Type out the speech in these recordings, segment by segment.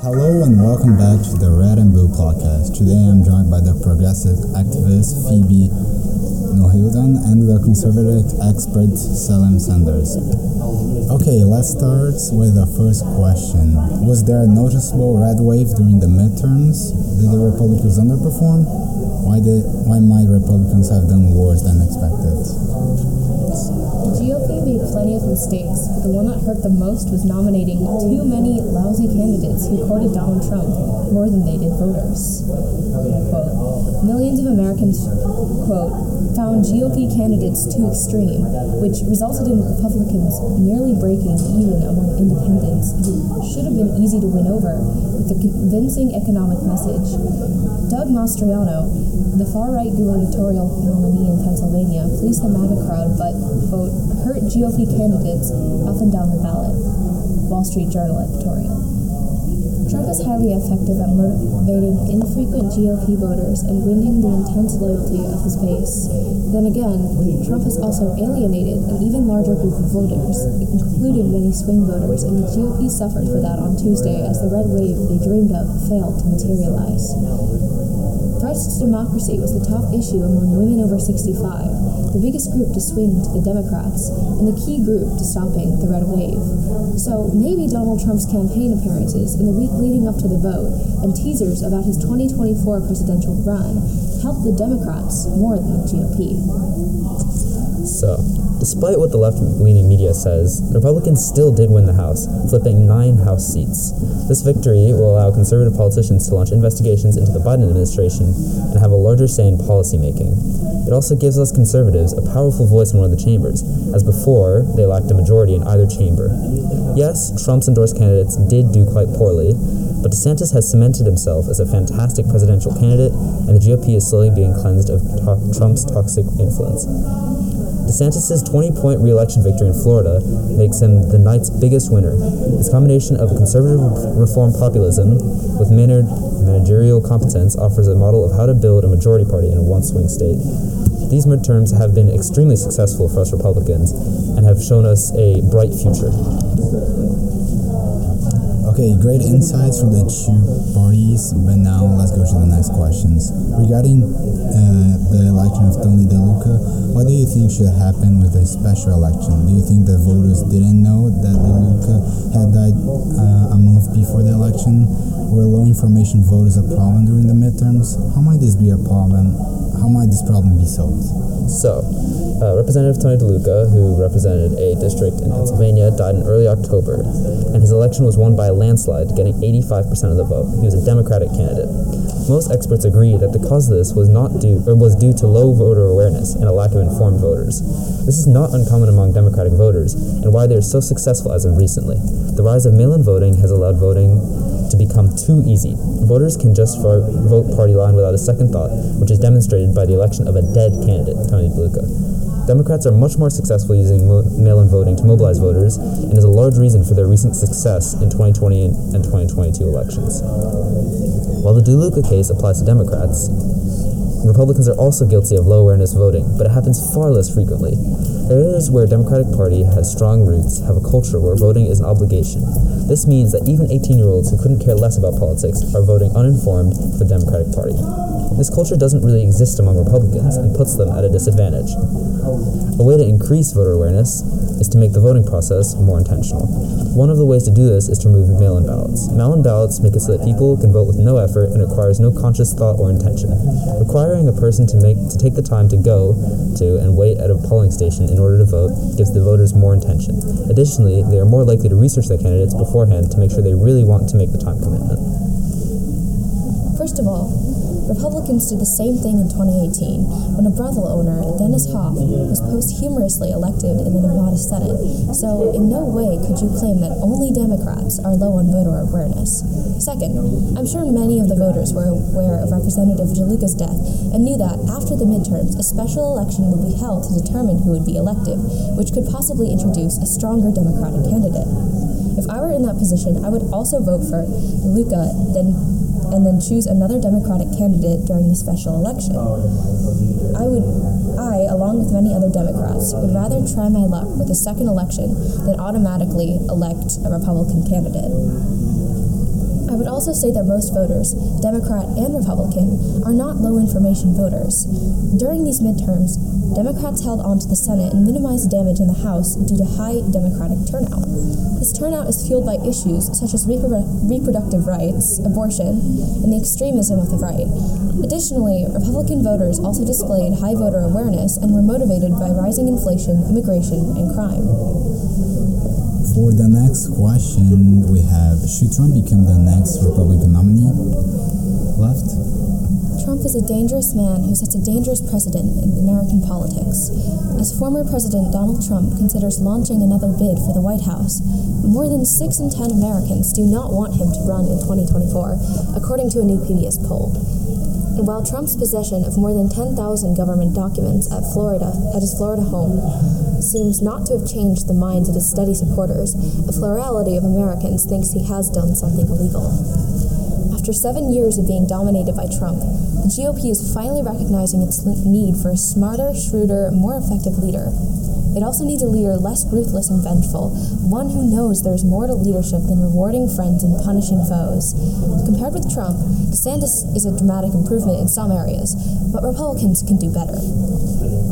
Hello and welcome back to the Red and Blue podcast. Today I'm joined by the progressive activist Phoebe Milholin and the conservative expert Selim Sanders. Okay, let's start with the first question. Was there a noticeable red wave during the midterms? Did the Republicans underperform? Why did why might Republicans have done worse than expected? GOP plenty of mistakes, but the one that hurt the most was nominating too many lousy candidates who courted Donald Trump more than they did voters. Quote, Millions of Americans, quote, found GOP candidates too extreme, which resulted in Republicans nearly breaking even among independents who should have been easy to win over with a convincing economic message. Doug Mastriano, the far-right gubernatorial nominee in Pennsylvania, pleased the MAGA crowd, but, quote, hurt GOP candidates up and down the ballot. Wall Street Journal editorial. Trump is highly effective at motivating infrequent GOP voters and winning the intense loyalty of his base. Then again, Trump has also alienated an even larger group of voters, including many swing voters, and the GOP suffered for that on Tuesday as the red wave they dreamed of failed to materialize. To democracy was the top issue among women over 65, the biggest group to swing to the Democrats, and the key group to stopping the red wave. So maybe Donald Trump's campaign appearances in the week leading up to the vote and teasers about his 2024 presidential run helped the Democrats more than the GOP. So, despite what the left leaning media says, the Republicans still did win the House, flipping nine House seats. This victory will allow conservative politicians to launch investigations into the Biden administration and have a larger say in policymaking. It also gives us conservatives a powerful voice in one of the chambers, as before they lacked a majority in either chamber. Yes, Trump's endorsed candidates did do quite poorly, but DeSantis has cemented himself as a fantastic presidential candidate, and the GOP is slowly being cleansed of to- Trump's toxic influence. DeSantis' 20 point re election victory in Florida makes him the night's biggest winner. His combination of conservative reform populism with managerial competence offers a model of how to build a majority party in a one swing state. These midterms have been extremely successful for us Republicans and have shown us a bright future. Okay, great insights from the two parties, but now let's go to the next questions. Regarding uh, the election of Tony DeLuca, what do you think should happen with a special election? Do you think the voters didn't know that DeLuca had died uh, a month before the election? Were low information voters a problem during the midterms? How might this be a problem? How might this problem be solved? So, uh, Representative Tony DeLuca, who represented a district in Pennsylvania, died in early October, and his election was won by a landslide, getting 85% of the vote. He was a Democratic candidate. Most experts agree that the cause of this was not due or was due to low voter awareness and a lack of informed voters. This is not uncommon among Democratic voters, and why they are so successful as of recently. The rise of mail-in voting has allowed voting to become too easy. Voters can just vote, party line without a second thought, which is demonstrated by the election of a dead candidate, Tony DeLuca. Democrats are much more successful using mo- mail-in voting to mobilize voters, and is a large reason for their recent success in 2020 and 2022 elections. While the DeLuca case applies to Democrats, Republicans are also guilty of low awareness voting, but it happens far less frequently. Areas where Democratic Party has strong roots have a culture where voting is an obligation. This means that even 18-year-olds who couldn't care less about politics are voting uninformed for the Democratic Party. This culture doesn't really exist among Republicans and puts them at a disadvantage. A way to increase voter awareness is to make the voting process more intentional. One of the ways to do this is to remove mail-in ballots. Mail-in ballots make it so that people can vote with no effort and requires no conscious thought or intention. Requiring a person to make to take the time to go to and wait at a polling station in order to vote gives the voters more intention. Additionally, they are more likely to research their candidates beforehand to make sure they really want to make the time commitment. First of all, Republicans did the same thing in 2018 when a brothel owner, Dennis Hoff, was posthumously elected in the Nevada Senate. So, in no way could you claim that only Democrats are low on voter awareness. Second, I'm sure many of the voters were aware of Representative DeLuca's death and knew that after the midterms, a special election would be held to determine who would be elected, which could possibly introduce a stronger Democratic candidate. If I were in that position, I would also vote for DeLuca, then and then choose another Democratic candidate during the special election. I would, I, along with many other Democrats, would rather try my luck with a second election than automatically elect a Republican candidate. I would also say that most voters, Democrat and Republican, are not low information voters. During these midterms, Democrats held on to the Senate and minimized damage in the House due to high Democratic turnout. This turnout is fueled by issues such as repro- reproductive rights, abortion, and the extremism of the right. Additionally, Republican voters also displayed high voter awareness and were motivated by rising inflation, immigration, and crime. For the next question, we have Should Trump become the next Republican nominee? Left? Trump is a dangerous man who sets a dangerous precedent in American politics. As former President Donald Trump considers launching another bid for the White House, more than 6 in 10 Americans do not want him to run in 2024, according to a new PBS poll. While Trump's possession of more than 10,000 government documents at Florida at his Florida home seems not to have changed the minds of his steady supporters, a plurality of Americans thinks he has done something illegal. After seven years of being dominated by Trump, the GOP is finally recognizing its need for a smarter, shrewder, more effective leader. It also needs a leader less ruthless and vengeful, one who knows there's more to leadership than rewarding friends and punishing foes. Compared with Trump, DeSantis is a dramatic improvement in some areas, but Republicans can do better.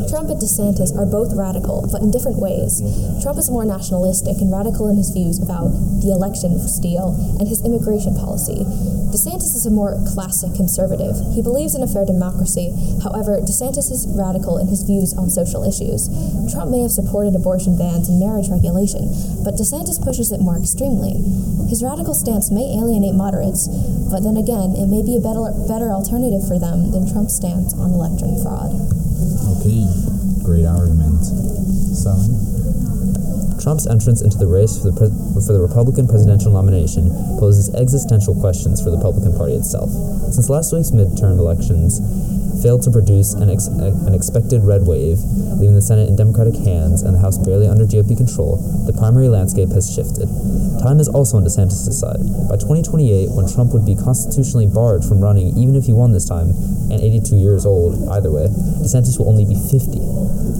Trump and DeSantis are both radical, but in different ways. Trump is more nationalistic and radical in his views about the election steal and his immigration policy. DeSantis is a more classic conservative. He believes in a fair democracy. However, DeSantis is radical in his views on social issues. Trump may have supported abortion bans and marriage regulation, but DeSantis pushes it more extremely. His radical stance may alienate moderates, but then again, it may be a better, better alternative for them than Trump's stance on election fraud. Okay, great argument. So, Trump's entrance into the race for the, pres for the Republican presidential nomination poses existential questions for the Republican Party itself. Since last week's midterm elections failed to produce an, ex an expected red wave, leaving the Senate in Democratic hands and the House barely under GOP control, the primary landscape has shifted. Time is also on DeSantis' side. By 2028, when Trump would be constitutionally barred from running even if he won this time, and 82 years old either way, DeSantis will only be 50.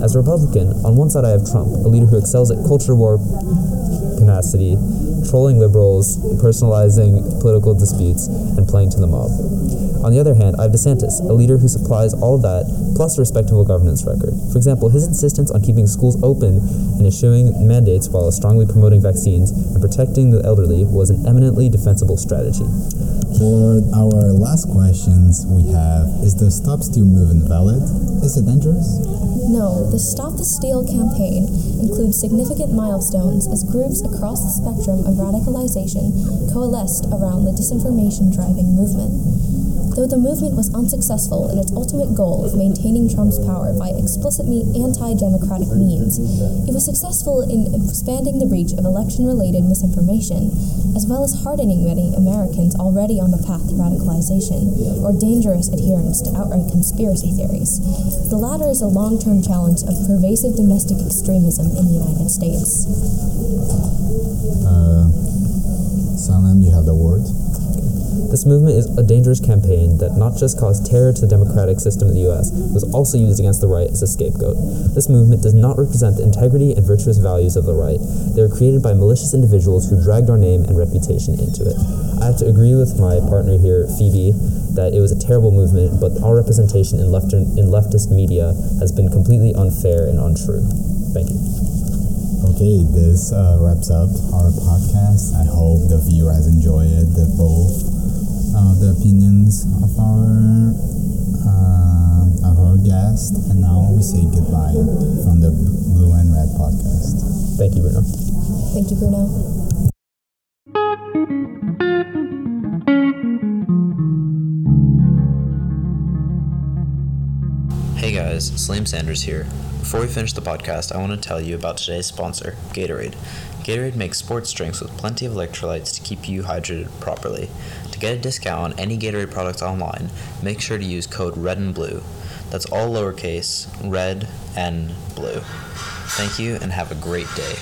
As a Republican, on one side I have Trump, a leader who excels at culture war tenacity, trolling liberals, personalizing political disputes, and playing to the mob. On the other hand, I have DeSantis, a leader who supplies all that, plus a respectable governance record. For example, his insistence on keeping schools open and issuing mandates while strongly promoting vaccines and protecting the elderly was an eminently defensible strategy. For our last questions, we have Is the Stop Steal movement valid? Is it dangerous? No, the Stop the Steal campaign includes significant milestones as groups across the spectrum of radicalization coalesced around the disinformation driving movement. Though the movement was unsuccessful in its ultimate goal of maintaining Trump's power by explicitly anti democratic means, it was successful in expanding the reach of election related misinformation, as well as hardening many Americans already on the path to radicalization or dangerous adherence to outright conspiracy theories. The latter is a long term challenge of pervasive domestic extremism in the United States. Uh, Selim, you have the word. This movement is a dangerous campaign that not just caused terror to the democratic system of the US, was also used against the right as a scapegoat. This movement does not represent the integrity and virtuous values of the right. They were created by malicious individuals who dragged our name and reputation into it. I have to agree with my partner here, Phoebe, that it was a terrible movement, but our representation in, left- in leftist media has been completely unfair and untrue. Thank you. Okay, this uh, wraps up our podcast. I hope the viewer has enjoyed the both uh, the opinions of our uh, of our guest, and now we say goodbye from the Blue and Red podcast. Thank you, Bruno. Thank you, Bruno. Guys, Selim Sanders here. Before we finish the podcast, I want to tell you about today's sponsor, Gatorade. Gatorade makes sports drinks with plenty of electrolytes to keep you hydrated properly. To get a discount on any Gatorade products online, make sure to use code RED and BLUE. That's all lowercase, red and blue. Thank you and have a great day.